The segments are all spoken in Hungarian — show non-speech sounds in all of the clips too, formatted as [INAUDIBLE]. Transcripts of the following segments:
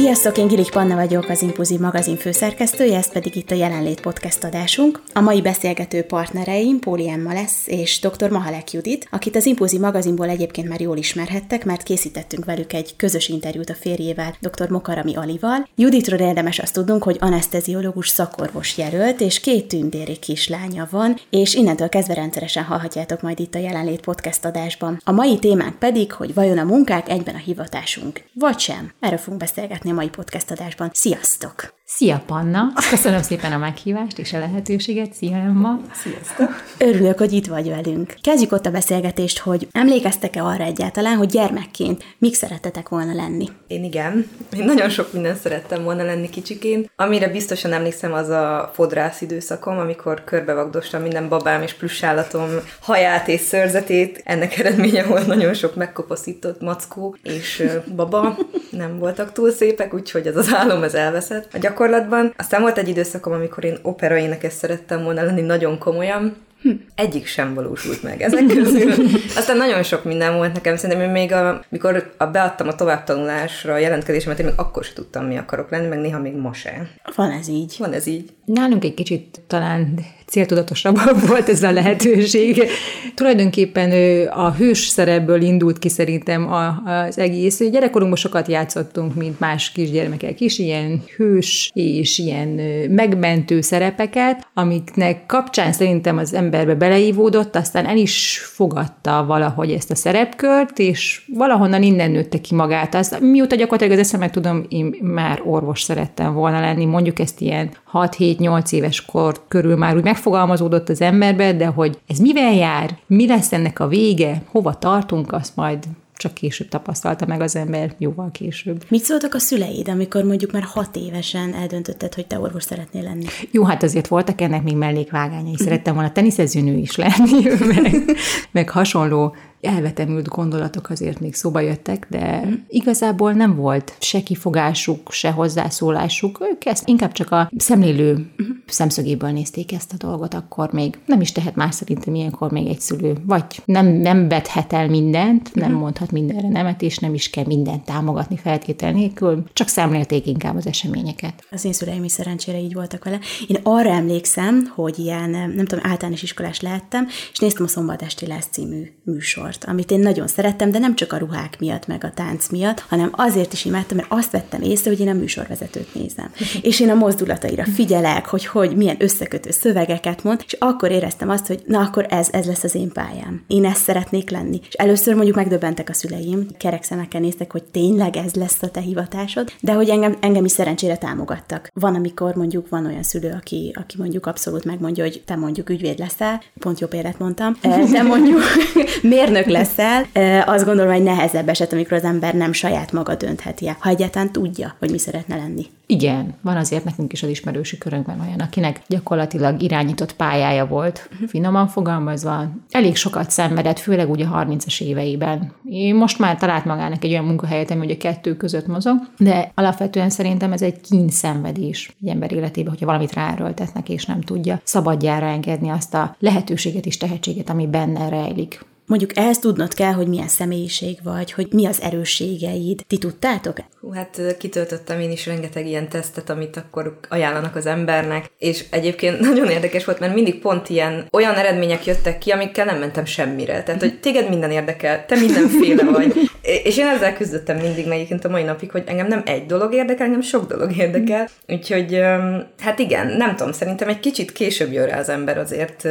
Sziasztok, én Gilik Panna vagyok, az Impulzív magazin főszerkesztője, ez pedig itt a Jelenlét podcast adásunk. A mai beszélgető partnereim Póli Emma lesz és dr. Mahalek Judit, akit az Impulzív magazinból egyébként már jól ismerhettek, mert készítettünk velük egy közös interjút a férjével, dr. Mokarami Alival. Juditról érdemes azt tudnunk, hogy anesteziológus szakorvos jelölt, és két tündéri kislánya van, és innentől kezdve rendszeresen hallhatjátok majd itt a Jelenlét podcast adásban. A mai témánk pedig, hogy vajon a munkák egyben a hivatásunk, vagy sem. Erről fogunk beszélgetni a mai podcast adásban. Sziasztok! Szia Panna! Köszönöm szépen a meghívást és a lehetőséget. Szia Emma! Sziasztok! Örülök, hogy itt vagy velünk. Kezdjük ott a beszélgetést, hogy emlékeztek-e arra egyáltalán, hogy gyermekként mik szeretetek volna lenni? Én igen. Én nagyon sok minden szerettem volna lenni kicsiként. Amire biztosan emlékszem, az a fodrász időszakom, amikor körbevagdostam minden babám és plussállatom haját és szörzetét. Ennek eredménye volt nagyon sok megkopaszított mackó és baba. Nem voltak túl szépek, úgyhogy ez az álom ez elveszett. A gyakorlatban. Aztán volt egy időszakom, amikor én operaénekes szerettem volna lenni nagyon komolyan, Hm. Egyik sem valósult meg ezek közül. [LAUGHS] Aztán nagyon sok minden volt nekem. Szerintem én még, a, mikor a, beadtam a továbbtanulásra a jelentkezésemet, én még akkor sem tudtam, mi akarok lenni, meg néha még ma se. Van ez így. Van ez így. Nálunk egy kicsit talán céltudatosabb [LAUGHS] volt ez a lehetőség. Tulajdonképpen a hős szerepből indult ki szerintem az egész. Gyerekkorunkban sokat játszottunk, mint más kisgyermekek is, ilyen hős és ilyen megmentő szerepeket, amiknek kapcsán szerintem az emberbe beleívódott, aztán el is fogadta valahogy ezt a szerepkört, és valahonnan innen nőtte ki magát. Az, mióta gyakorlatilag az eszemet tudom, én már orvos szerettem volna lenni, mondjuk ezt ilyen 6-7-8 éves kor körül már úgy megfogalmazódott az emberbe, de hogy ez mivel jár, mi lesz ennek a vége, hova tartunk, azt majd csak később tapasztalta meg az ember, jóval később. Mit szóltak a szüleid, amikor mondjuk már hat évesen eldöntötted, hogy te orvos szeretnél lenni? Jó, hát azért voltak ennek még mellékvágányai. Szerettem volna teniszezőnő is lenni, [LAUGHS] meg, meg hasonló elvetemült gondolatok azért még szóba jöttek, de igazából nem volt se kifogásuk, se hozzászólásuk. Ők ezt inkább csak a szemlélő szemszögéből nézték ezt a dolgot, akkor még nem is tehet más szerintem ilyenkor még egy szülő. Vagy nem, nem vethet el mindent, nem mondhat mindenre nemet, és nem is kell mindent támogatni feltétel nélkül, csak szemlélték inkább az eseményeket. Az én szüleim is szerencsére így voltak vele. Én arra emlékszem, hogy ilyen, nem tudom, általános iskolás lehettem, és néztem a Szombat Esti Lesz című műsor műsort, amit én nagyon szerettem, de nem csak a ruhák miatt, meg a tánc miatt, hanem azért is imádtam, mert azt vettem észre, hogy én a műsorvezetőt nézem. [LAUGHS] és én a mozdulataira figyelek, hogy, hogy milyen összekötő szövegeket mond, és akkor éreztem azt, hogy na akkor ez, ez lesz az én pályám. Én ezt szeretnék lenni. És először mondjuk megdöbbentek a szüleim, kerek szemekkel néztek, hogy tényleg ez lesz a te hivatásod, de hogy engem, engem is szerencsére támogattak. Van, amikor mondjuk van olyan szülő, aki, aki mondjuk abszolút megmondja, hogy te mondjuk ügyvéd leszel, pont jó példát mondtam, [LAUGHS] de mondjuk [LAUGHS] mérnök mérnök leszel, azt gondolom, hogy nehezebb eset, amikor az ember nem saját maga döntheti el, ha egyáltalán tudja, hogy mi szeretne lenni. Igen, van azért nekünk is az ismerősi körünkben olyan, akinek gyakorlatilag irányított pályája volt, uh-huh. finoman fogalmazva. Elég sokat szenvedett, főleg ugye a 30-as éveiben. Én most már talált magának egy olyan munkahelyet, ami ugye kettő között mozog, de alapvetően szerintem ez egy kínszenvedés egy ember életében, hogyha valamit ráerőltetnek és nem tudja szabadjára engedni azt a lehetőséget és tehetséget, ami benne rejlik. Mondjuk ehhez tudnod kell, hogy milyen személyiség vagy, hogy mi az erősségeid. Ti tudtátok? Hú, hát kitöltöttem én is rengeteg ilyen tesztet, amit akkor ajánlanak az embernek, és egyébként [LAUGHS] nagyon érdekes volt, mert mindig pont ilyen olyan eredmények jöttek ki, amikkel nem mentem semmire. Tehát, hogy téged minden érdekel, te mindenféle vagy. [LAUGHS] és én ezzel küzdöttem mindig, egyébként a mai napig, hogy engem nem egy dolog érdekel, engem sok dolog érdekel. Úgyhogy, hát igen, nem tudom, szerintem egy kicsit később jön rá az ember azért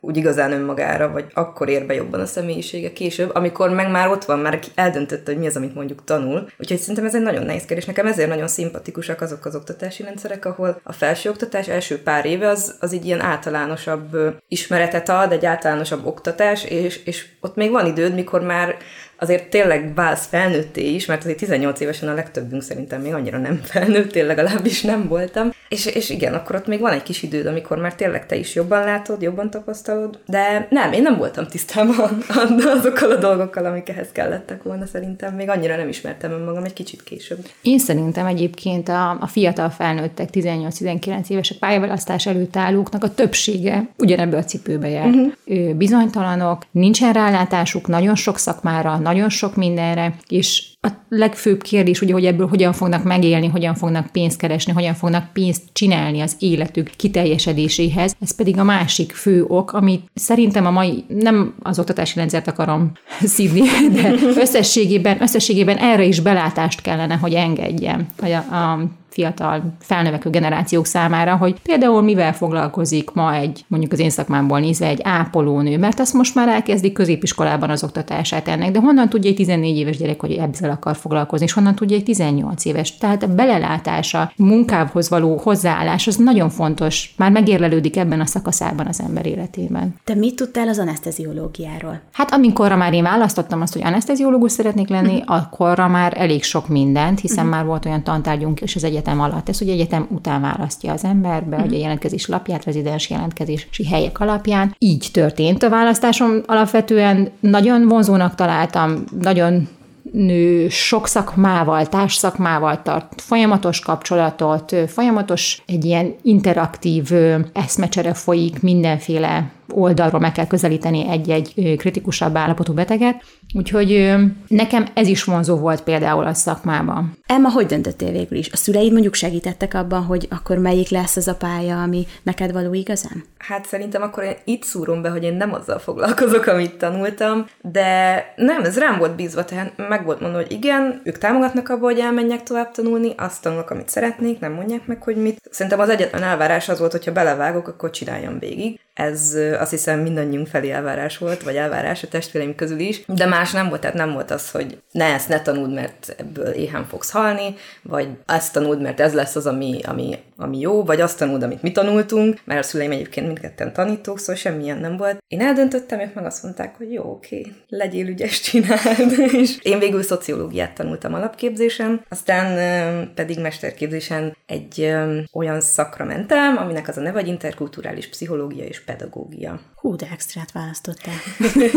úgy igazán önmagára, vagy akkor ér be jobban a személyisége később, amikor meg már ott van, már eldöntötte, hogy mi az, amit mondjuk tanul. Úgyhogy szerintem ez egy nagyon nehéz kérdés. Nekem ezért nagyon szimpatikusak azok az oktatási rendszerek, ahol a felsőoktatás első pár éve az, az egy ilyen általánosabb ismeretet ad, egy általánosabb oktatás, és, és ott még van időd, mikor már azért tényleg válsz felnőtté is, mert azért 18 évesen a legtöbbünk szerintem még annyira nem [LAUGHS] felnőtt, én legalábbis nem voltam. És, és igen, akkor ott még van egy kis időd, amikor már tényleg te is jobban látod, jobban tapasztalod, de nem, én nem voltam tisztában [LAUGHS] azokkal a dolgokkal, amik ehhez kellettek volna szerintem. Még annyira nem ismertem önmagam egy kicsit később. Én szerintem egyébként a, a fiatal felnőttek, 18-19 évesek pályaválasztás előtt állóknak a többsége ugyanebből a cipőbe jár. Uh-huh. Bizonytalanok, nincsen rálátásuk nagyon sok szakmára, nagyon sok mindenre, és a legfőbb kérdés ugye, hogy ebből hogyan fognak megélni, hogyan fognak pénzt keresni, hogyan fognak pénzt csinálni az életük kiteljesedéséhez. Ez pedig a másik fő ok, amit szerintem a mai, nem az oktatási rendszert akarom [LAUGHS] szívni, de összességében, összességében erre is belátást kellene, hogy engedjen, hogy a, a fiatal felnövekvő generációk számára, hogy például mivel foglalkozik ma egy, mondjuk az én szakmámból nézve egy ápolónő, mert azt most már elkezdik középiskolában az oktatását ennek, de honnan tudja egy 14 éves gyerek, hogy ezzel akar foglalkozni, és honnan tudja egy 18 éves. Tehát a belelátása, munkához való hozzáállás, az nagyon fontos, már megérlelődik ebben a szakaszában az ember életében. Te mit tudtál az anesteziológiáról? Hát amikor már én választottam azt, hogy anesteziológus szeretnék lenni, uh-huh. akkorra már elég sok mindent, hiszen uh-huh. már volt olyan tantárgyunk és az egy egyetem alatt. Ez ugye egyetem után választja az emberbe, uh-huh. ugye jelentkezés lapját, rezidens jelentkezési helyek alapján. Így történt a választásom. Alapvetően nagyon vonzónak találtam, nagyon nő sok szakmával, társszakmával tart folyamatos kapcsolatot, folyamatos egy ilyen interaktív eszmecsere folyik mindenféle oldalról meg kell közelíteni egy-egy kritikusabb állapotú beteget. Úgyhogy nekem ez is vonzó volt például a szakmában. Emma, hogy döntöttél végül is? A szüleid mondjuk segítettek abban, hogy akkor melyik lesz az a pálya, ami neked való igazán? Hát szerintem akkor én itt szúrom be, hogy én nem azzal foglalkozok, amit tanultam, de nem, ez rám volt bízva, tehát meg volt mondva, hogy igen, ők támogatnak abba, hogy elmenjek tovább tanulni, azt tanulok, amit szeretnék, nem mondják meg, hogy mit. Szerintem az egyetlen elvárás az volt, hogyha belevágok, akkor csináljam végig. Ez azt hiszem mindannyiunk felé elvárás volt, vagy elvárás a testvéreim közül is, de más nem volt, tehát nem volt az, hogy ne ezt ne tanuld, mert ebből éhen fogsz halni, vagy ezt tanuld, mert ez lesz az, ami, ami, ami jó, vagy azt tanuld, amit mi tanultunk, mert a szüleim egyébként mindketten tanítók, szóval semmilyen nem volt. Én eldöntöttem, ők meg azt mondták, hogy jó, oké, legyél ügyes, [LAUGHS] csináld. és én végül szociológiát tanultam alapképzésen, aztán pedig mesterképzésen egy olyan szakra mentem, aminek az a neve, vagy interkulturális pszichológia és pedagógia. Hú, de extrát választottál.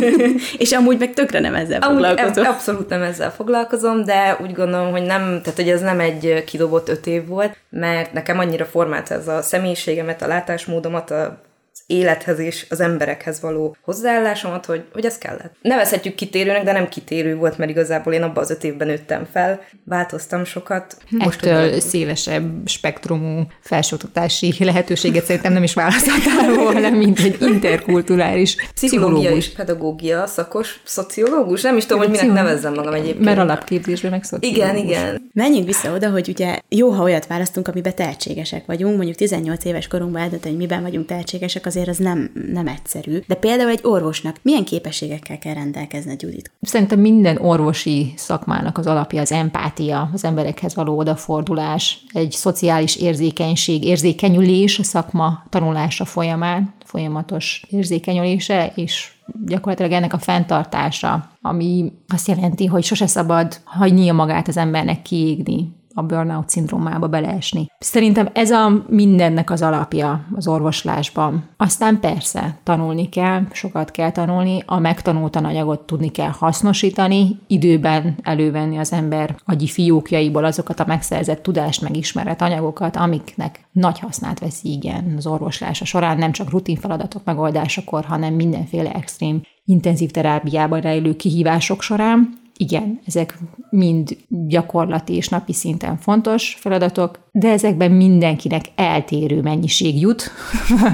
[LAUGHS] és amúgy meg tökre nem ezzel amúgy foglalkozom. Abszolút nem ezzel foglalkozom, de úgy gondolom, hogy nem, tehát hogy ez nem egy kidobott öt év volt, mert nekem annyira formált ez a személyiségemet, a látásmódomat, a élethez és az emberekhez való hozzáállásomat, hogy, hogy ez kellett. Nevezhetjük kitérőnek, de nem kitérő volt, mert igazából én abban az öt évben nőttem fel, változtam sokat. Most Ettől szélesebb spektrumú felsőoktatási lehetőséget szerintem nem is választhattál volna, mint egy interkulturális pszichológia és pedagógia szakos szociológus. Nem is tudom, hogy minek nevezzem magam egyébként. Mert alapképzésben meg szociológus. Igen, igen. Menjünk vissza oda, hogy ugye jó, ha olyat választunk, amiben tehetségesek vagyunk, mondjuk 18 éves korunkban eldönteni, hogy miben vagyunk tehetségesek, azért az nem, nem egyszerű. De például egy orvosnak milyen képességekkel kell rendelkezni, Judit? Szerintem minden orvosi szakmának az alapja az empátia, az emberekhez való odafordulás, egy szociális érzékenység, érzékenyülés a szakma tanulása folyamán, folyamatos érzékenyülése, és gyakorlatilag ennek a fenntartása, ami azt jelenti, hogy sose szabad hagynia magát az embernek kiégni, a burnout szindrómába beleesni. Szerintem ez a mindennek az alapja az orvoslásban. Aztán persze, tanulni kell, sokat kell tanulni, a megtanult anyagot tudni kell hasznosítani, időben elővenni az ember agyi fiókjaiból azokat a megszerzett tudást, megismeret anyagokat, amiknek nagy hasznát veszi igen az orvoslása során, nem csak rutin feladatok megoldásakor, hanem mindenféle extrém intenzív terápiában rejlő kihívások során, igen, ezek mind gyakorlati és napi szinten fontos feladatok, de ezekben mindenkinek eltérő mennyiség jut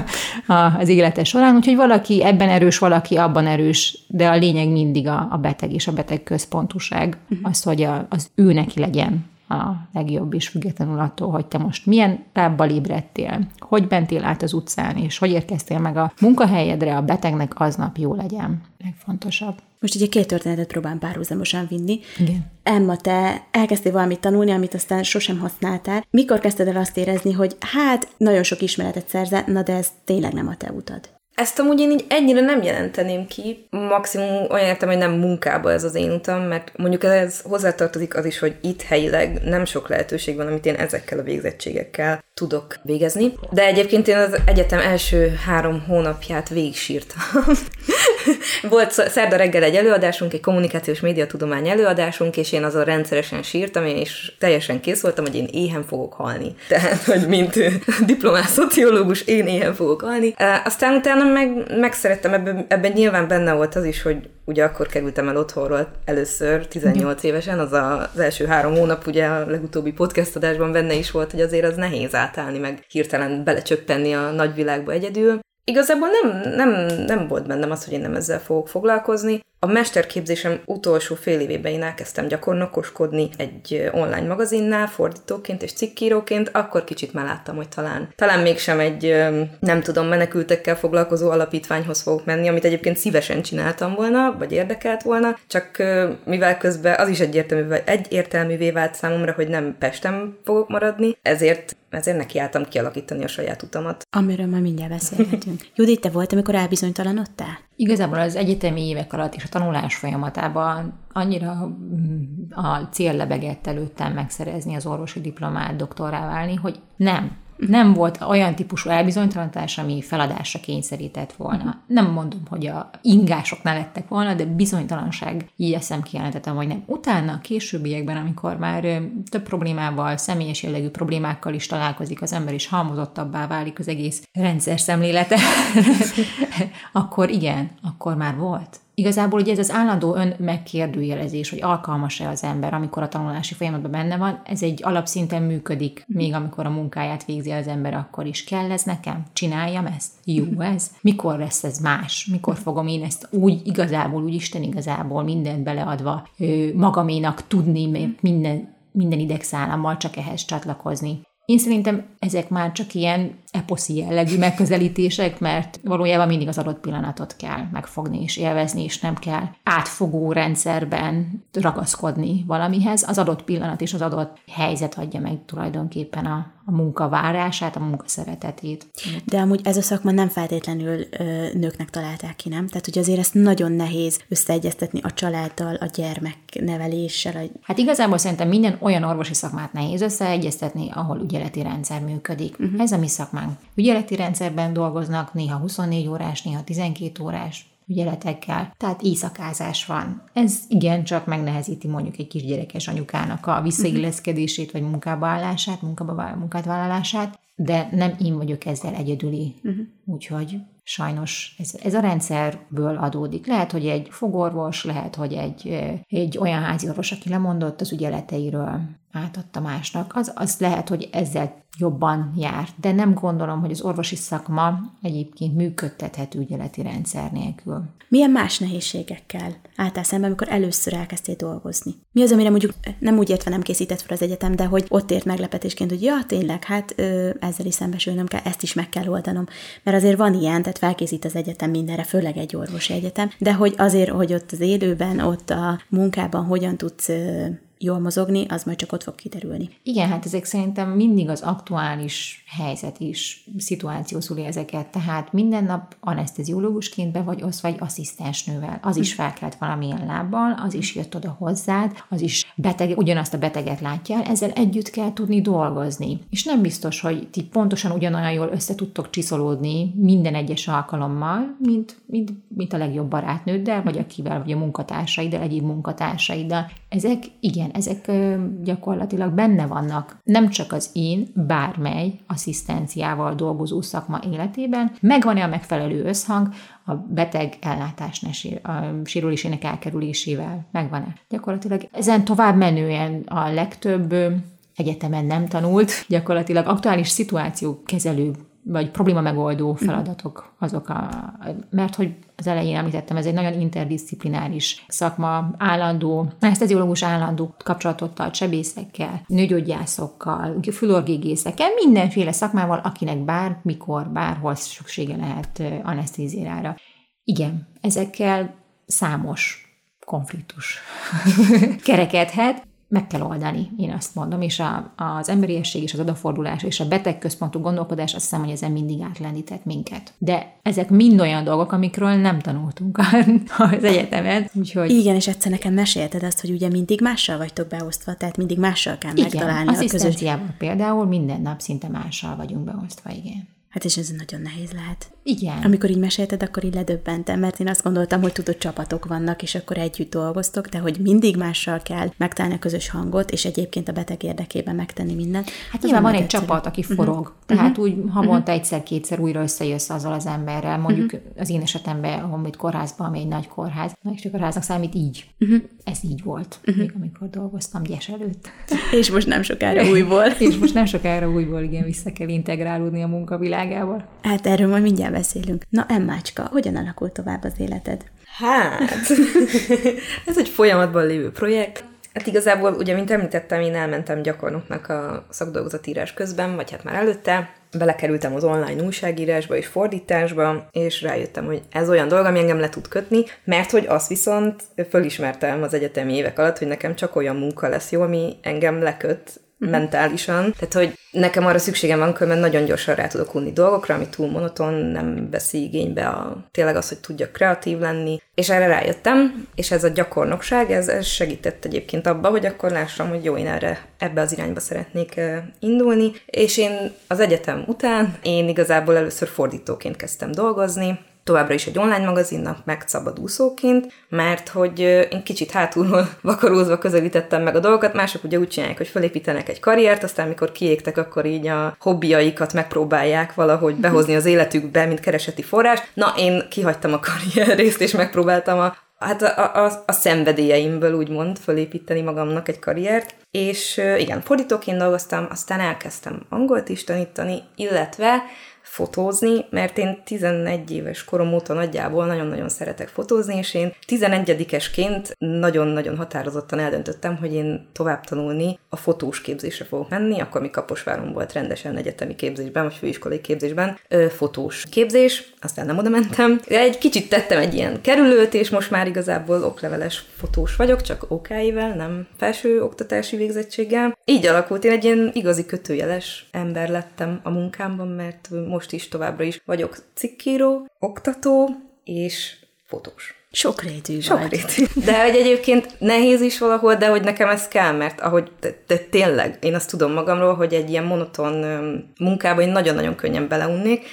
[LAUGHS] az élete során, úgyhogy valaki ebben erős, valaki abban erős, de a lényeg mindig a, a beteg és a beteg központuság, uh-huh. az, hogy a, az ő neki legyen a legjobb is, függetlenül attól, hogy te most milyen lábbal ébredtél, hogy bentél át az utcán, és hogy érkeztél meg a munkahelyedre, a betegnek aznap jó legyen. Legfontosabb. Most ugye két történetet próbálom párhuzamosan vinni. Igen. Emma, te elkezdtél valamit tanulni, amit aztán sosem használtál. Mikor kezdted el azt érezni, hogy hát nagyon sok ismeretet szerzel, na de ez tényleg nem a te utad? Ezt amúgy én így ennyire nem jelenteném ki. Maximum olyan értem, hogy nem munkába ez az én utam, mert mondjuk ez hozzátartozik az is, hogy itt helyileg nem sok lehetőség van, amit én ezekkel a végzettségekkel tudok végezni. De egyébként én az egyetem első három hónapját végig sírtam. [LAUGHS] Volt szerda reggel egy előadásunk, egy kommunikációs médiatudomány előadásunk, és én azon rendszeresen sírtam, és teljesen kész voltam, hogy én éhen fogok halni. Tehát, hogy mint [LAUGHS] diplomás szociológus, én éhen fogok halni. Aztán utána meg, megszerettem, ebben, ebben nyilván benne volt az is, hogy ugye akkor kerültem el otthonról először, 18 évesen, az a, az első három hónap, ugye a legutóbbi podcast adásban benne is volt, hogy azért az nehéz átállni, meg hirtelen belecsöppenni a nagyvilágba egyedül. Igazából nem, nem, nem volt bennem az, hogy én nem ezzel fogok foglalkozni. A mesterképzésem utolsó fél évében én elkezdtem gyakornokoskodni egy online magazinnál, fordítóként és cikkíróként, akkor kicsit már láttam, hogy talán, talán mégsem egy, nem tudom, menekültekkel foglalkozó alapítványhoz fogok menni, amit egyébként szívesen csináltam volna, vagy érdekelt volna, csak mivel közben az is egyértelművé, egyértelművé vált számomra, hogy nem Pestem fogok maradni, ezért ezért nekiálltam kialakítani a saját utamat. Amiről majd mindjárt beszélhetünk. [LAUGHS] Judit, te volt, amikor elbizonytalanodtál? Igazából az egyetemi évek alatt és a tanulás folyamatában annyira mm, a cél lebegett előttem megszerezni az orvosi diplomát, doktorrá válni, hogy nem, nem volt olyan típusú elbizonytalanítás, ami feladásra kényszerített volna. Nem mondom, hogy a ingások ne lettek volna, de bizonytalanság így eszem kijelentettem, hogy nem. Utána, a későbbiekben, amikor már több problémával, személyes jellegű problémákkal is találkozik az ember, és halmozottabbá válik az egész rendszer szemlélete, [LAUGHS] akkor igen, akkor már volt Igazából ugye ez az állandó ön megkérdőjelezés, hogy alkalmas-e az ember, amikor a tanulási folyamatban benne van, ez egy alapszinten működik, még amikor a munkáját végzi az ember, akkor is kell ez nekem? Csináljam ezt? Jó ez? Mikor lesz ez más? Mikor fogom én ezt úgy igazából, úgy Isten igazából mindent beleadva magaménak tudni, minden minden idegszállammal csak ehhez csatlakozni. Én szerintem ezek már csak ilyen eposzi jellegű megközelítések, mert valójában mindig az adott pillanatot kell megfogni és élvezni, és nem kell átfogó rendszerben ragaszkodni valamihez. Az adott pillanat és az adott helyzet adja meg tulajdonképpen a, a munka várását, a munka szeretetét. De amúgy ez a szakma nem feltétlenül ö, nőknek találták ki, nem? Tehát, hogy azért ezt nagyon nehéz összeegyeztetni a családdal, a gyermekneveléssel. A... Hát igazából szerintem minden olyan orvosi szakmát nehéz összeegyeztetni, ahol ügyeleti rendszer működik. Uh-huh. Ez a mi szakmánk. Ügyeleti rendszerben dolgoznak, néha 24 órás, néha 12 órás ügyeletekkel, tehát éjszakázás van. Ez igen csak megnehezíti mondjuk egy kisgyerekes anyukának a visszailleszkedését, vagy munkába állását, munkába, munkát vállalását, de nem én vagyok ezzel egyedüli. Uh-huh. Úgyhogy sajnos ez, ez a rendszerből adódik. Lehet, hogy egy fogorvos, lehet, hogy egy, egy olyan házi orvos, aki lemondott az ügyeleteiről, átadta másnak, az, az lehet, hogy ezzel jobban jár. De nem gondolom, hogy az orvosi szakma egyébként működtethető ügyeleti rendszer nélkül. Milyen más nehézségekkel álltál szemben, amikor először elkezdtél dolgozni? Mi az, amire mondjuk nem úgy értve nem készített fel az egyetem, de hogy ott ért meglepetésként, hogy ja, tényleg, hát ö, ezzel is szembesülnöm kell, ezt is meg kell oldanom. Mert azért van ilyen, tehát felkészít az egyetem mindenre, főleg egy orvosi egyetem, de hogy azért, hogy ott az élőben, ott a munkában hogyan tudsz ö, jól mozogni, az majd csak ott fog kiderülni. Igen, hát ezek szerintem mindig az aktuális helyzet is, szituáció szüli ezeket, tehát minden nap anesteziológusként be vagy osz, vagy asszisztensnővel. Az is felkelt valamilyen lábbal, az is jött oda hozzád, az is beteg, ugyanazt a beteget látja, ezzel együtt kell tudni dolgozni. És nem biztos, hogy ti pontosan ugyanolyan jól össze tudtok csiszolódni minden egyes alkalommal, mint, mint, mint a legjobb barátnőddel, vagy akivel, vagy a munkatársaiddal, egyéb munkatársaiddal. Ezek igen, ezek gyakorlatilag benne vannak. Nem csak az én, bármely asszisztenciával dolgozó szakma életében, megvan-e a megfelelő összhang a beteg ellátás a sérülésének elkerülésével, megvan-e. Gyakorlatilag ezen tovább menően a legtöbb egyetemen nem tanult, gyakorlatilag aktuális szituáció kezelő vagy probléma megoldó feladatok azok a, mert hogy az elején említettem, ez egy nagyon interdisziplináris szakma, állandó, eszteziológus állandó kapcsolatot tart sebészekkel, nőgyógyászokkal, fülorgégészekkel, mindenféle szakmával, akinek bár, mikor, bárhol szüksége lehet anesztéziára. Igen, ezekkel számos konfliktus [LAUGHS] kerekedhet, meg kell oldani, én azt mondom, és a, az emberiesség és az odafordulás és a betegközpontú gondolkodás azt hiszem, hogy ezen mindig átlendített minket. De ezek mind olyan dolgok, amikről nem tanultunk az egyetemen, úgyhogy... Igen, és egyszer nekem mesélted azt, hogy ugye mindig mással vagytok beosztva, tehát mindig mással kell igen, megtalálni a közös... például minden nap szinte mással vagyunk beosztva, igen. Hát és ez nagyon nehéz lehet. Igen. Amikor így mesélted, akkor így ledöbbentem, mert én azt gondoltam, hogy tudod, csapatok vannak, és akkor együtt dolgoztok, de hogy mindig mással kell megtalálni a közös hangot, és egyébként a beteg érdekében megtenni mindent. Hát nyilván van egy egyszerű. csapat, aki mhm. forog. Uh-huh. Tehát uh-huh. úgy havonta uh-huh. egyszer-kétszer újra összejössz azzal az emberrel. Mondjuk uh-huh. az én esetemben, ahol kórházban, ami egy nagy kórház, nagy kórháznak számít így. Uh-huh. Ez így volt, uh-huh. még amikor dolgoztam gyes előtt. És most nem sokára újból. [LAUGHS] és most nem sokára újból, igen, vissza kell integrálódni a munkavilágába. Hát erről majd mindjárt beszélünk. Na, Emmácska, hogyan alakult tovább az életed? Hát, [LAUGHS] ez egy folyamatban lévő projekt. Hát igazából, ugye, mint említettem, én elmentem gyakornoknak a szakdolgozatírás közben, vagy hát már előtte, belekerültem az online újságírásba és fordításba, és rájöttem, hogy ez olyan dolog, ami engem le tud kötni, mert hogy azt viszont fölismertem az egyetemi évek alatt, hogy nekem csak olyan munka lesz jó, ami engem leköt. Mentálisan. Tehát, hogy nekem arra szükségem van, mert nagyon gyorsan rá tudok unni dolgokra, ami túl monoton, nem veszi igénybe a, tényleg az, hogy tudjak kreatív lenni. És erre rájöttem, és ez a gyakornokság, ez, ez segített egyébként abba, hogy akkor lássam, hogy jó, én erre, ebbe az irányba szeretnék indulni. És én az egyetem után, én igazából először fordítóként kezdtem dolgozni, továbbra is egy online magazinnak megszabadúszóként, mert hogy én kicsit hátulról [LAUGHS] vakarózva közelítettem meg a dolgokat, mások ugye úgy csinálják, hogy felépítenek egy karriert, aztán mikor kiégtek, akkor így a hobbiaikat megpróbálják valahogy behozni az életükbe, mint kereseti forrás. Na, én kihagytam a [LAUGHS] karrier részt, és megpróbáltam a, hát a, a, a szenvedélyeimből úgymond fölépíteni magamnak egy karriert, és igen, fordítóként dolgoztam, aztán elkezdtem angolt is tanítani, illetve fotózni, mert én 11 éves korom óta nagyjából nagyon-nagyon szeretek fotózni, és én 11-esként nagyon-nagyon határozottan eldöntöttem, hogy én tovább tanulni a fotós képzésre fogok menni, akkor mi Kaposváron volt rendesen egyetemi képzésben, vagy főiskolai képzésben fotós képzés, aztán nem oda mentem. Egy kicsit tettem egy ilyen kerülőt, és most már igazából okleveles fotós vagyok, csak OK-vel, nem felső oktatási végzettséggel. Így alakult, én egy ilyen igazi kötőjeles ember lettem a munkámban, mert most most is továbbra is vagyok cikkíró, oktató és fotós. Sokrétű Sokrétű. De hogy egyébként nehéz is valahol, de hogy nekem ez kell, mert ahogy de, de tényleg, én azt tudom magamról, hogy egy ilyen monoton munkában én nagyon-nagyon könnyen beleunnék,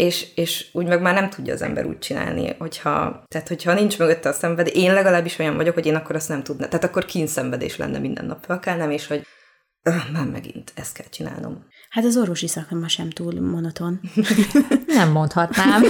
és, és úgy meg már nem tudja az ember úgy csinálni, hogyha, tehát hogyha nincs mögötte a szenvedés, én legalábbis olyan vagyok, hogy én akkor azt nem tudna, tehát akkor kínszenvedés lenne minden nap fel nem, és hogy öh, már megint ezt kell csinálnom. Hát az orvosi szakma sem túl monoton. [LAUGHS] Nem mondhatnám.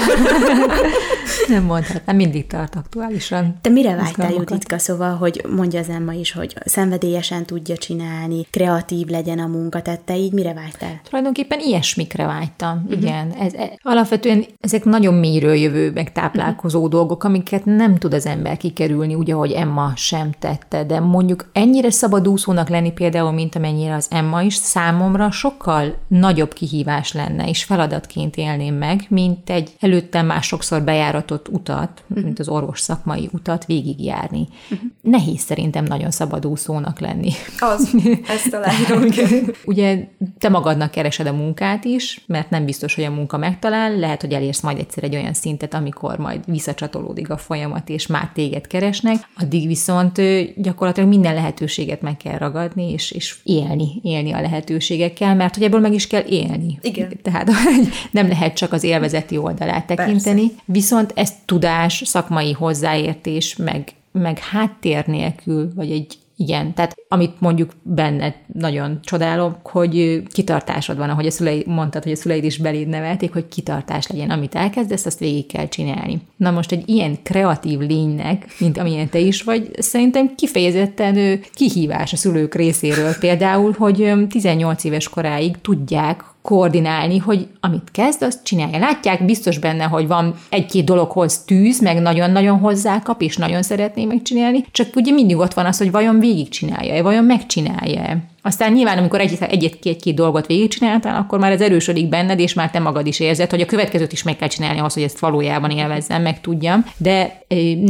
[LAUGHS] Nem mondhatnám, mindig tart aktuálisan. Te mire vágytál, Juditka, szóval, hogy mondja az Emma is, hogy szenvedélyesen tudja csinálni, kreatív legyen a munka, tehát te így mire vágytál? Tulajdonképpen ilyesmikre vágytam, uh-huh. igen. Ez, ez, alapvetően ezek nagyon mélyről jövő, meg táplálkozó uh-huh. dolgok, amiket nem tud az ember kikerülni, úgy, ahogy Emma sem tette, de mondjuk ennyire szabadúszónak lenni például, mint amennyire az Emma is, számomra sokkal nagyobb kihívás lenne, és feladatként élném meg, mint egy előttem már sokszor bejáratott utat, uh-huh. mint az orvos szakmai utat végigjárni. Uh-huh. Nehéz szerintem nagyon szabadúszónak lenni. Az, ezt találom. [LAUGHS] Ugye te magadnak keresed a munkát is, mert nem biztos, hogy a munka megtalál, lehet, hogy elérsz majd egyszer egy olyan szintet, amikor majd visszacsatolódik a folyamat, és már téged keresnek, addig viszont gyakorlatilag minden lehetőséget meg kell ragadni, és, és élni, élni a lehetőségekkel, mert hogy ebből abból meg is kell élni. Igen. Tehát [LAUGHS] nem lehet csak az élvezeti oldalát tekinteni, Persze. viszont ezt tudás, szakmai hozzáértés, meg, meg háttér nélkül, vagy egy igen, tehát amit mondjuk benned nagyon csodálok, hogy kitartásod van, ahogy a szüleid, mondtad, hogy a szüleid is beléd nevelték, hogy kitartás legyen, amit elkezdesz, azt végig kell csinálni. Na most egy ilyen kreatív lénynek, mint amilyen te is vagy, szerintem kifejezetten kihívás a szülők részéről például, hogy 18 éves koráig tudják, koordinálni, hogy amit kezd, azt csinálja. Látják biztos benne, hogy van egy-két dologhoz tűz, meg nagyon-nagyon hozzákap, és nagyon szeretné megcsinálni, csak ugye mindig ott van az, hogy vajon végigcsinálja-e, vajon megcsinálja-e. Aztán nyilván, amikor egy-két dolgot végigcsináltál, akkor már ez erősödik benned, és már te magad is érzed, hogy a következőt is meg kell csinálni ahhoz, hogy ezt valójában élvezzem, meg tudjam. De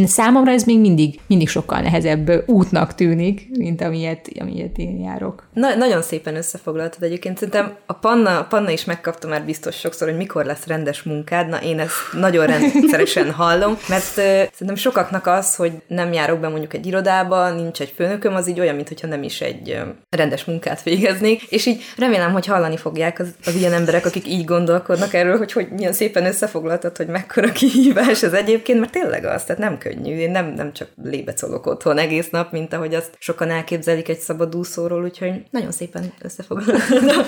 számomra ez még mindig, mindig sokkal nehezebb útnak tűnik, mint amilyet, amilyet én járok. Na, nagyon szépen összefoglaltad egyébként. Szerintem a Panna, Panna is megkapta már biztos sokszor, hogy mikor lesz rendes munkád. Na, én ezt nagyon rendszeresen [LAUGHS] hallom, mert uh, szerintem sokaknak az, hogy nem járok be mondjuk egy irodába, nincs egy főnököm, az így olyan, mintha nem is egy uh, rendes munkát végeznék, és így remélem, hogy hallani fogják az, az ilyen emberek, akik így gondolkodnak erről, hogy hogy milyen szépen összefoglaltad, hogy mekkora [LAUGHS] kihívás ez egyébként, mert tényleg az, tehát nem könnyű. Én nem, nem csak lébecolok otthon egész nap, mint ahogy azt sokan elképzelik egy szabadúszóról, úgyhogy nagyon szépen összefoglaltam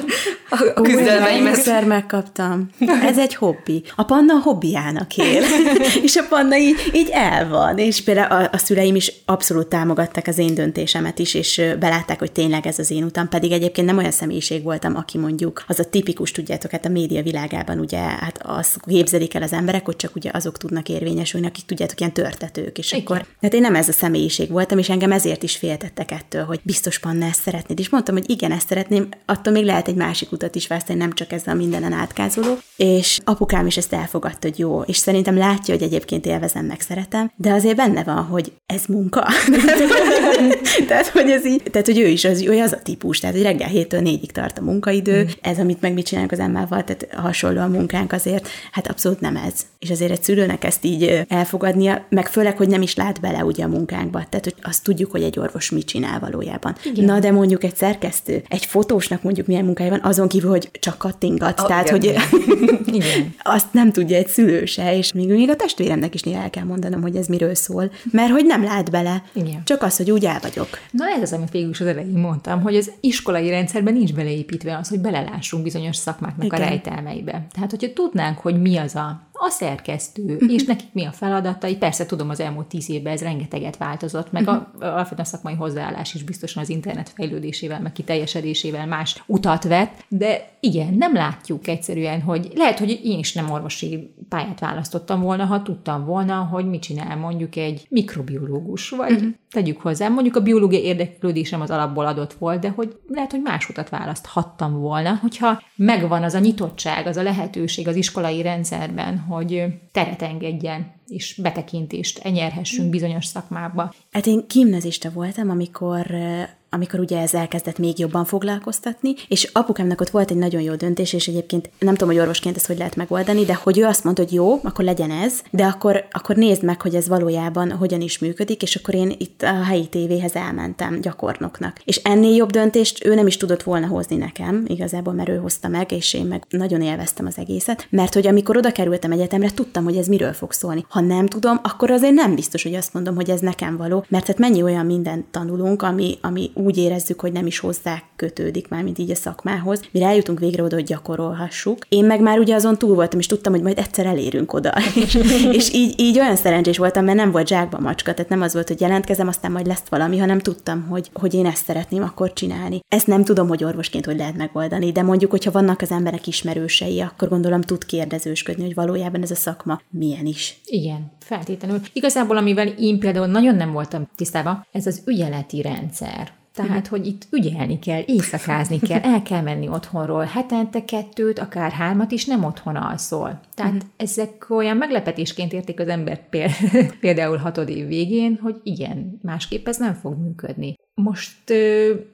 a, a küzdelmeimet. Egyszer megkaptam. Ez egy hobbi. A panna a hobbiának él. [LAUGHS] és a panna így, így el van. És például a, a szüleim is abszolút támogatták az én döntésemet is, és belátták, hogy tényleg ez az én utam. Pedig egyébként nem olyan személyiség voltam, aki mondjuk az a tipikus, tudjátok, hát a média világában ugye hát azt képzelik el az emberek, hogy csak ugye azok tudnak érvényesülni, akik tudjátok, ilyen törtetők. És Igen. akkor, hát én nem ez a személyiség voltam, és engem ezért is féltettek ettől, hogy biztos panna ezt szeretnéd. És mondtam, hogy igen, ezt szeretném, attól még lehet egy másik utat is választani, nem csak ez a mindenen átkázoló. És apukám is ezt elfogadta, hogy jó, és szerintem látja, hogy egyébként élvezem, meg szeretem, de azért benne van, hogy ez munka. [LAUGHS] tehát, hogy ez így, tehát, hogy ő is az, ő az a típus, tehát, hogy reggel héttől négyig tart a munkaidő, mm. ez, amit meg mit csinálunk az emmával, tehát hasonló a munkánk azért, hát abszolút nem ez. És azért egy szülőnek ezt így elfogadnia, meg főleg, hogy nem is lát bele ugye a munkánkba, tehát, hogy azt tudjuk, hogy egy orvos mit csinál valójában. Igen. Na, de mondjuk egy szerkesztő, egy fotósnak mondjuk milyen munkája van, azon kívül, hogy csak kattingat, oh, tehát, igen. hogy [LAUGHS] igen. azt nem tudja egy szülő se, és még, még a testvéremnek is néha el kell mondanom, hogy ez miről szól, mert hogy nem lát bele, igen. csak az, hogy úgy el vagyok. Na ez az, amit végül is az elején mondtam, hogy az iskolai rendszerben nincs beleépítve az, hogy belelássunk bizonyos szakmáknak igen. a rejtelmeibe. Tehát, hogyha tudnánk, hogy mi az a a szerkesztő, uh-huh. és nekik mi a feladatai. Persze tudom, az elmúlt tíz évben ez rengeteget változott, meg uh-huh. a, alapvetően a szakmai hozzáállás is biztosan az internet fejlődésével, meg kiteljesedésével más utat vett, de igen, nem látjuk egyszerűen, hogy lehet, hogy én is nem orvosi pályát választottam volna, ha tudtam volna, hogy mit csinál mondjuk egy mikrobiológus, vagy uh-huh. tegyük hozzá, mondjuk a biológiai érdeklődésem az alapból adott volt, de hogy lehet, hogy más utat választhattam volna, hogyha megvan az a nyitottság, az a lehetőség az iskolai rendszerben, hogy teret engedjen és betekintést enyerhessünk bizonyos szakmába. Hát én gimnazista voltam, amikor amikor ugye ez elkezdett még jobban foglalkoztatni, és apukámnak ott volt egy nagyon jó döntés, és egyébként nem tudom, hogy orvosként ezt hogy lehet megoldani, de hogy ő azt mondta, hogy jó, akkor legyen ez, de akkor, akkor nézd meg, hogy ez valójában hogyan is működik, és akkor én itt a helyi tévéhez elmentem gyakornoknak. És ennél jobb döntést ő nem is tudott volna hozni nekem, igazából, mert ő hozta meg, és én meg nagyon élveztem az egészet, mert hogy amikor oda kerültem egyetemre, tudtam, hogy ez miről fog szólni. Ha nem tudom, akkor azért nem biztos, hogy azt mondom, hogy ez nekem való, mert hát mennyi olyan mindent tanulunk, ami, ami úgy érezzük, hogy nem is hozzá kötődik már, mint így a szakmához, mire eljutunk végre oda, hogy gyakorolhassuk. Én meg már ugye azon túl voltam, és tudtam, hogy majd egyszer elérünk oda. [LAUGHS] és, és így, így olyan szerencsés voltam, mert nem volt zsákba macska, tehát nem az volt, hogy jelentkezem, aztán majd lesz valami, hanem tudtam, hogy, hogy én ezt szeretném akkor csinálni. Ezt nem tudom, hogy orvosként hogy lehet megoldani, de mondjuk, hogyha vannak az emberek ismerősei, akkor gondolom tud kérdezősködni, hogy valójában ez a szakma milyen is. Igen, feltétlenül. Igazából, amivel én például nagyon nem voltam tisztában, ez az ügyeleti rendszer. Tehát, hogy itt ügyelni kell, éjszakázni kell, el kell menni otthonról, hetente kettőt, akár hármat is nem otthon alszol. Tehát uh-huh. ezek olyan meglepetésként érték az ember [LAUGHS] például hatod év végén, hogy igen, másképp ez nem fog működni. Most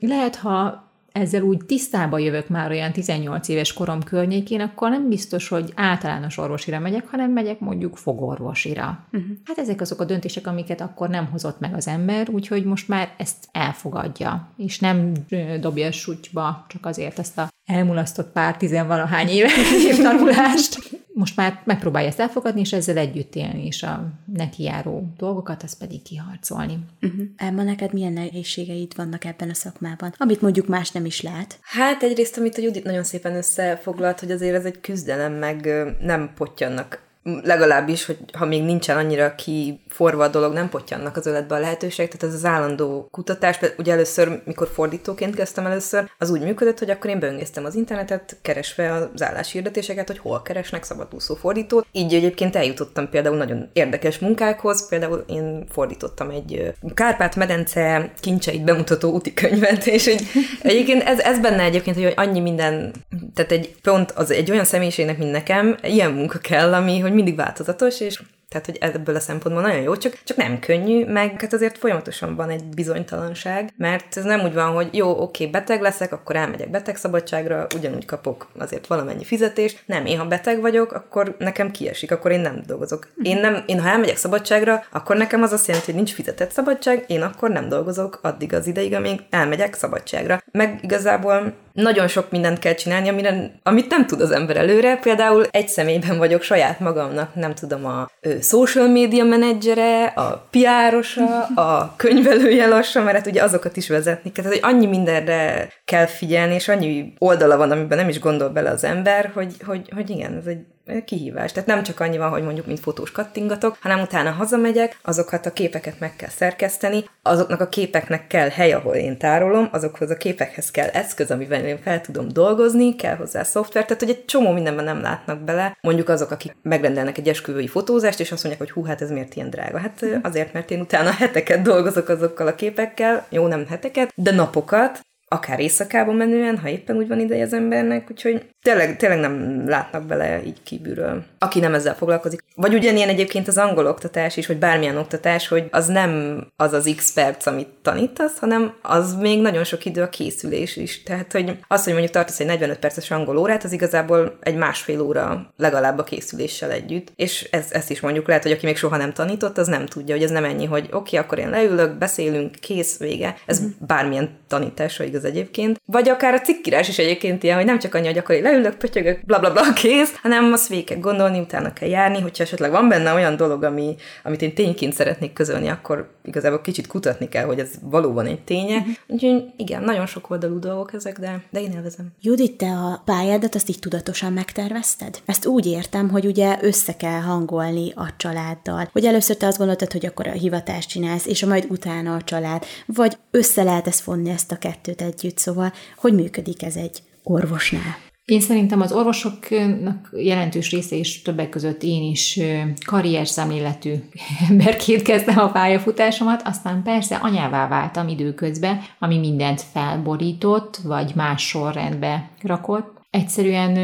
lehet, ha ezzel úgy tisztába jövök már olyan 18 éves korom környékén, akkor nem biztos, hogy általános orvosira megyek, hanem megyek mondjuk fogorvosira. Uh-huh. Hát ezek azok a döntések, amiket akkor nem hozott meg az ember, úgyhogy most már ezt elfogadja, és nem dobja a sutyba csak azért ezt a elmulasztott pár tizenvalahány éve [LAUGHS] tanulást most már megpróbálja ezt elfogadni, és ezzel együtt élni, és a neki járó dolgokat, az pedig kiharcolni. Uh-huh. Emma, neked milyen nehézségeid vannak ebben a szakmában, amit mondjuk más nem is lát? Hát egyrészt, amit a Judit nagyon szépen összefoglalt, hogy azért ez egy küzdelem, meg nem potyannak legalábbis, hogy ha még nincsen annyira kiforva a dolog, nem potyannak az öletbe a lehetőség, tehát ez az állandó kutatás, ugye először, mikor fordítóként kezdtem először, az úgy működött, hogy akkor én böngésztem az internetet, keresve az álláshirdetéseket, hogy hol keresnek szabadúszó fordítót. Így egyébként eljutottam például nagyon érdekes munkákhoz, például én fordítottam egy Kárpát-medence kincseit bemutató úti könyvet, és egy, egyébként ez, ez benne egyébként, hogy annyi minden, tehát egy pont az egy olyan személyiségnek, mint nekem, ilyen munka kell, ami, hogy mindig változatos, és tehát, hogy ebből a szempontból nagyon jó, csak, csak nem könnyű, meg hát azért folyamatosan van egy bizonytalanság, mert ez nem úgy van, hogy jó, oké, beteg leszek, akkor elmegyek betegszabadságra, ugyanúgy kapok azért valamennyi fizetést. Nem, én ha beteg vagyok, akkor nekem kiesik, akkor én nem dolgozok. Én, nem, én ha elmegyek szabadságra, akkor nekem az azt jelenti, hogy nincs fizetett szabadság, én akkor nem dolgozok addig az ideig, amíg elmegyek szabadságra. Meg igazából nagyon sok mindent kell csinálni, amire, amit nem tud az ember előre. Például egy személyben vagyok saját magamnak, nem tudom, a ő, social media menedzsere, a piárosa, a könyvelője lassan, mert hát ugye azokat is vezetni kell. Tehát, hogy annyi mindenre kell figyelni, és annyi oldala van, amiben nem is gondol bele az ember, hogy, hogy, hogy igen, ez egy kihívás. Tehát nem csak annyi van, hogy mondjuk mint fotós kattingatok, hanem utána hazamegyek, azokat a képeket meg kell szerkeszteni, azoknak a képeknek kell hely, ahol én tárolom, azokhoz a képekhez kell eszköz, amivel én fel tudom dolgozni, kell hozzá szoftver, tehát hogy egy csomó mindenben nem látnak bele. Mondjuk azok, akik megrendelnek egy esküvői fotózást, és azt mondják, hogy hú, hát ez miért ilyen drága. Hát azért, mert én utána [LAUGHS] heteket dolgozok azokkal a képekkel, jó, nem heteket, de napokat, akár éjszakában menően, ha éppen úgy van ideje az embernek, úgyhogy tényleg, tényleg nem látnak bele így kívülről. Aki nem ezzel foglalkozik. Vagy ugyanilyen egyébként az angol oktatás is, vagy bármilyen oktatás, hogy az nem az az x perc, amit tanítasz, hanem az még nagyon sok idő a készülés is. Tehát, hogy az, hogy mondjuk tartasz egy 45 perces angol órát, az igazából egy másfél óra legalább a készüléssel együtt. És ez, ezt is mondjuk lehet, hogy aki még soha nem tanított, az nem tudja, hogy ez nem ennyi, hogy oké, okay, akkor én leülök, beszélünk, kész, vége. Ez mm-hmm. bármilyen tanításra igaz egyébként. Vagy akár a cikkírás is egyébként ilyen, hogy nem csak annyi, hogy akkor én leülök, pötyögök, bla bla bla, [LAUGHS] kész, hanem azt végig kell gondolni, utána kell járni, hogyha esetleg van benne olyan dolog, ami, amit én tényként szeretnék közölni, akkor igazából kicsit kutatni kell, hogy ez valóban egy ténye. Uh-huh. Úgyhogy igen, nagyon sok oldalú dolgok ezek, de, de én élvezem. Judit, te a pályádat azt így tudatosan megtervezted? Ezt úgy értem, hogy ugye össze kell hangolni a családdal. Hogy először te azt gondoltad, hogy akkor a hivatást csinálsz, és a majd utána a család. Vagy össze lehet ezt fonni ezt a kettőt együtt, szóval hogy működik ez egy orvosnál? Én szerintem az orvosoknak jelentős része és többek között én is karrier szemléletű [LAUGHS] emberként kezdtem a pályafutásomat, aztán persze anyává váltam időközben, ami mindent felborított, vagy más sorrendbe rakott. Egyszerűen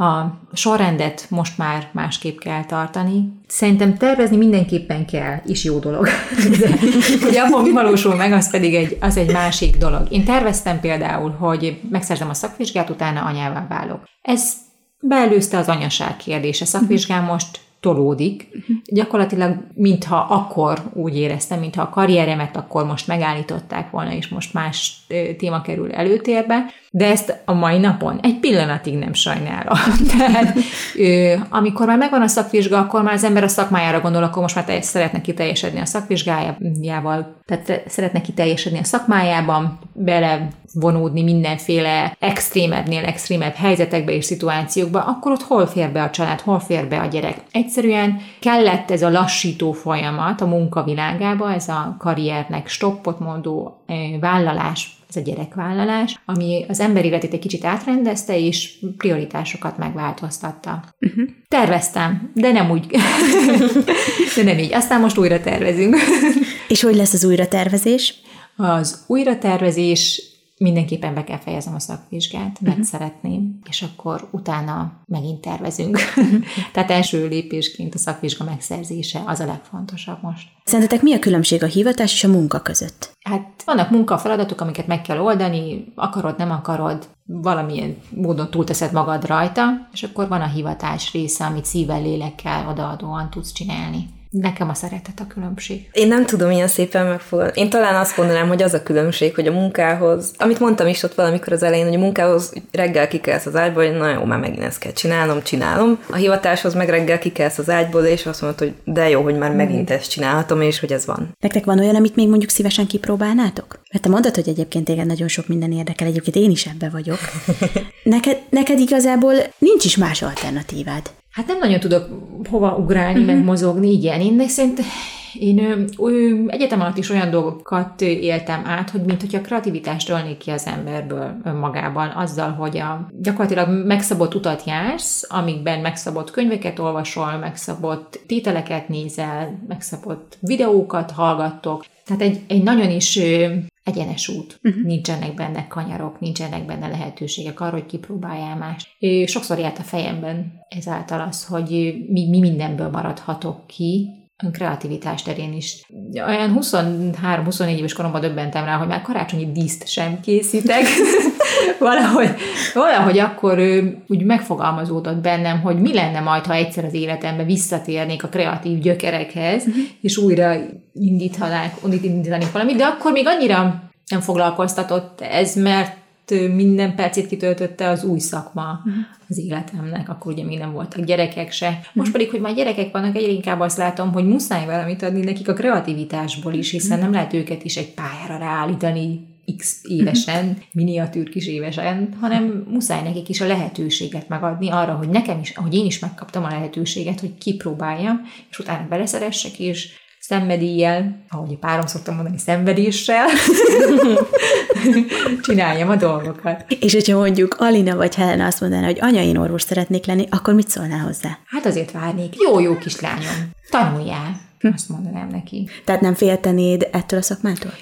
a sorrendet most már másképp kell tartani. Szerintem tervezni mindenképpen kell, és jó dolog. Hogy abban mi valósul meg, az pedig egy, az egy másik dolog. Én terveztem például, hogy megszerzem a szakvizsgát, utána anyává válok. Ez beelőzte az anyaság kérdése. Szakvizsgám most tolódik. Gyakorlatilag, mintha akkor úgy éreztem, mintha a karrieremet akkor most megállították volna, és most más téma kerül előtérbe, de ezt a mai napon egy pillanatig nem sajnálom. [LAUGHS] Tehát amikor már megvan a szakvizsga, akkor már az ember a szakmájára gondol, akkor most már szeretne kiteljesedni a szakvizsgájával, tehát szeretne kiteljesedni a szakmájában, bele vonódni mindenféle extrémebbnél extrémebb helyzetekbe és szituációkba, akkor ott hol fér be a család, hol fér be a gyerek. Egyszerűen kellett ez a lassító folyamat a munkavilágába, ez a karriernek stoppot mondó vállalás, ez a gyerekvállalás, ami az ember életét egy kicsit átrendezte, és prioritásokat megváltoztatta. Uh-huh. Terveztem, de nem úgy. [LAUGHS] de nem így. Aztán most újra tervezünk. és hogy lesz az újratervezés? Az újratervezés mindenképpen be kell fejezem a szakvizsgát, mert uh-huh. szeretném, és akkor utána megint tervezünk. [LAUGHS] Tehát első lépésként a szakvizsga megszerzése az a legfontosabb most. Szerintetek mi a különbség a hivatás és a munka között? Hát vannak munkafeladatok, amiket meg kell oldani, akarod, nem akarod, valamilyen módon túlteszed magad rajta, és akkor van a hivatás része, amit szívvel, lélekkel odaadóan tudsz csinálni. Nekem a szeretet a különbség. Én nem tudom ilyen szépen megfogalmazni. Én talán azt mondanám, hogy az a különbség, hogy a munkához, amit mondtam is ott valamikor az elején, hogy a munkához reggel kikelsz az ágyból, hogy na jó, már megint ezt kell csinálnom, csinálom. A hivatáshoz meg reggel kikelsz az ágyból, és azt mondod, hogy de jó, hogy már megint ezt csinálhatom, és hogy ez van. Nektek van olyan, amit még mondjuk szívesen kipróbálnátok? Mert te mondod, hogy egyébként téged nagyon sok minden érdekel, egyébként én is ebbe vagyok. [LAUGHS] Neked, neked igazából nincs is más alternatívád. Hát nem nagyon tudok hova ugrálni, uh-huh. meg mozogni, igen. Én szerint én ö, ö, egyetem alatt is olyan dolgokat éltem át, hogy mint hogyha a kreativitást ölnék ki az emberből önmagában, azzal, hogy a gyakorlatilag megszabott utat jársz, amikben megszabott könyveket olvasol, megszabott tételeket nézel, megszabott videókat hallgattok. Tehát egy, egy nagyon is egyenes út. Uh-huh. Nincsenek benne kanyarok, nincsenek benne lehetőségek arra, hogy kipróbáljál más. Sokszor járt a fejemben ezáltal az, hogy mi, mi mindenből maradhatok ki, kreativitás terén is. Olyan 23-24 éves koromban döbbentem rá, hogy már karácsonyi díszt sem készítek. [LAUGHS] valahogy, valahogy akkor ő, úgy megfogalmazódott bennem, hogy mi lenne majd, ha egyszer az életemben visszatérnék a kreatív gyökerekhez, uh-huh. és újra indítanák, indítanék valamit, de akkor még annyira nem foglalkoztatott ez, mert minden percét kitöltötte az új szakma uh-huh. az életemnek, akkor ugye még nem voltak gyerekek se. Most uh-huh. pedig, hogy már gyerekek vannak, egyre inkább azt látom, hogy muszáj valamit adni nekik a kreativitásból is, hiszen uh-huh. nem lehet őket is egy pályára ráállítani x évesen, [LAUGHS] miniatűr kis évesen, hanem muszáj nekik is a lehetőséget megadni arra, hogy nekem is, hogy én is megkaptam a lehetőséget, hogy kipróbáljam, és utána beleszeressek, és szenvedéllyel, ahogy a párom szoktam mondani, szenvedéssel [LAUGHS] csináljam a dolgokat. És hogyha mondjuk Alina vagy Helena azt mondaná, hogy anya, én orvos szeretnék lenni, akkor mit szólnál hozzá? Hát azért várnék. Jó-jó kislányom, tanuljál, azt mondanám neki. Tehát nem féltenéd ettől a szakmától?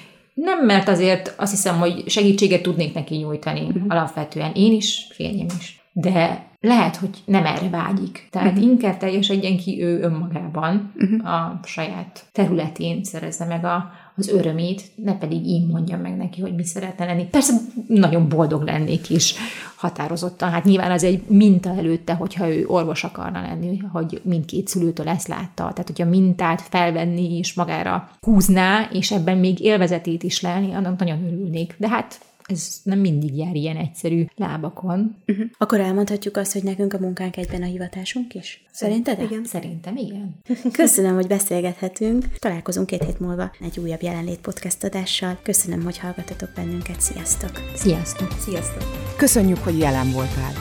Nem, mert azért azt hiszem, hogy segítséget tudnék neki nyújtani uh-huh. alapvetően. Én is, férjem is. De lehet, hogy nem erre vágyik. Tehát uh-huh. inkább teljesedjen ki ő önmagában, uh-huh. a saját területén szerezze meg a, az örömét, ne pedig én mondjam meg neki, hogy mi szeretne lenni. Persze nagyon boldog lennék is határozottan. Hát nyilván az egy minta előtte, hogyha ő orvos akarna lenni, hogy mindkét szülőtől ezt látta. Tehát, hogyha mintát felvenni és magára húzná, és ebben még élvezetét is lelni, annak nagyon örülnék. De hát ez nem mindig jár ilyen egyszerű lábakon. Uh-huh. Akkor elmondhatjuk azt, hogy nekünk a munkánk egyben a hivatásunk is? Szerinted? Igen. Szerintem igen. [LAUGHS] Köszönöm, hogy beszélgethetünk. Találkozunk két hét múlva egy újabb jelenlét podcast adással. Köszönöm, hogy hallgatotok bennünket. Sziasztok! Sziasztok! Sziasztok! Köszönjük, hogy jelen voltál!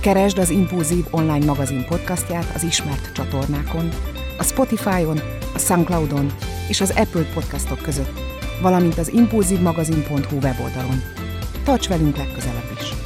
Keresd az Impulzív online magazin podcastját az ismert csatornákon, a Spotify-on, a Soundcloud-on és az Apple podcastok között valamint az impulzívmagazin.hu weboldalon. Tarts velünk legközelebb is!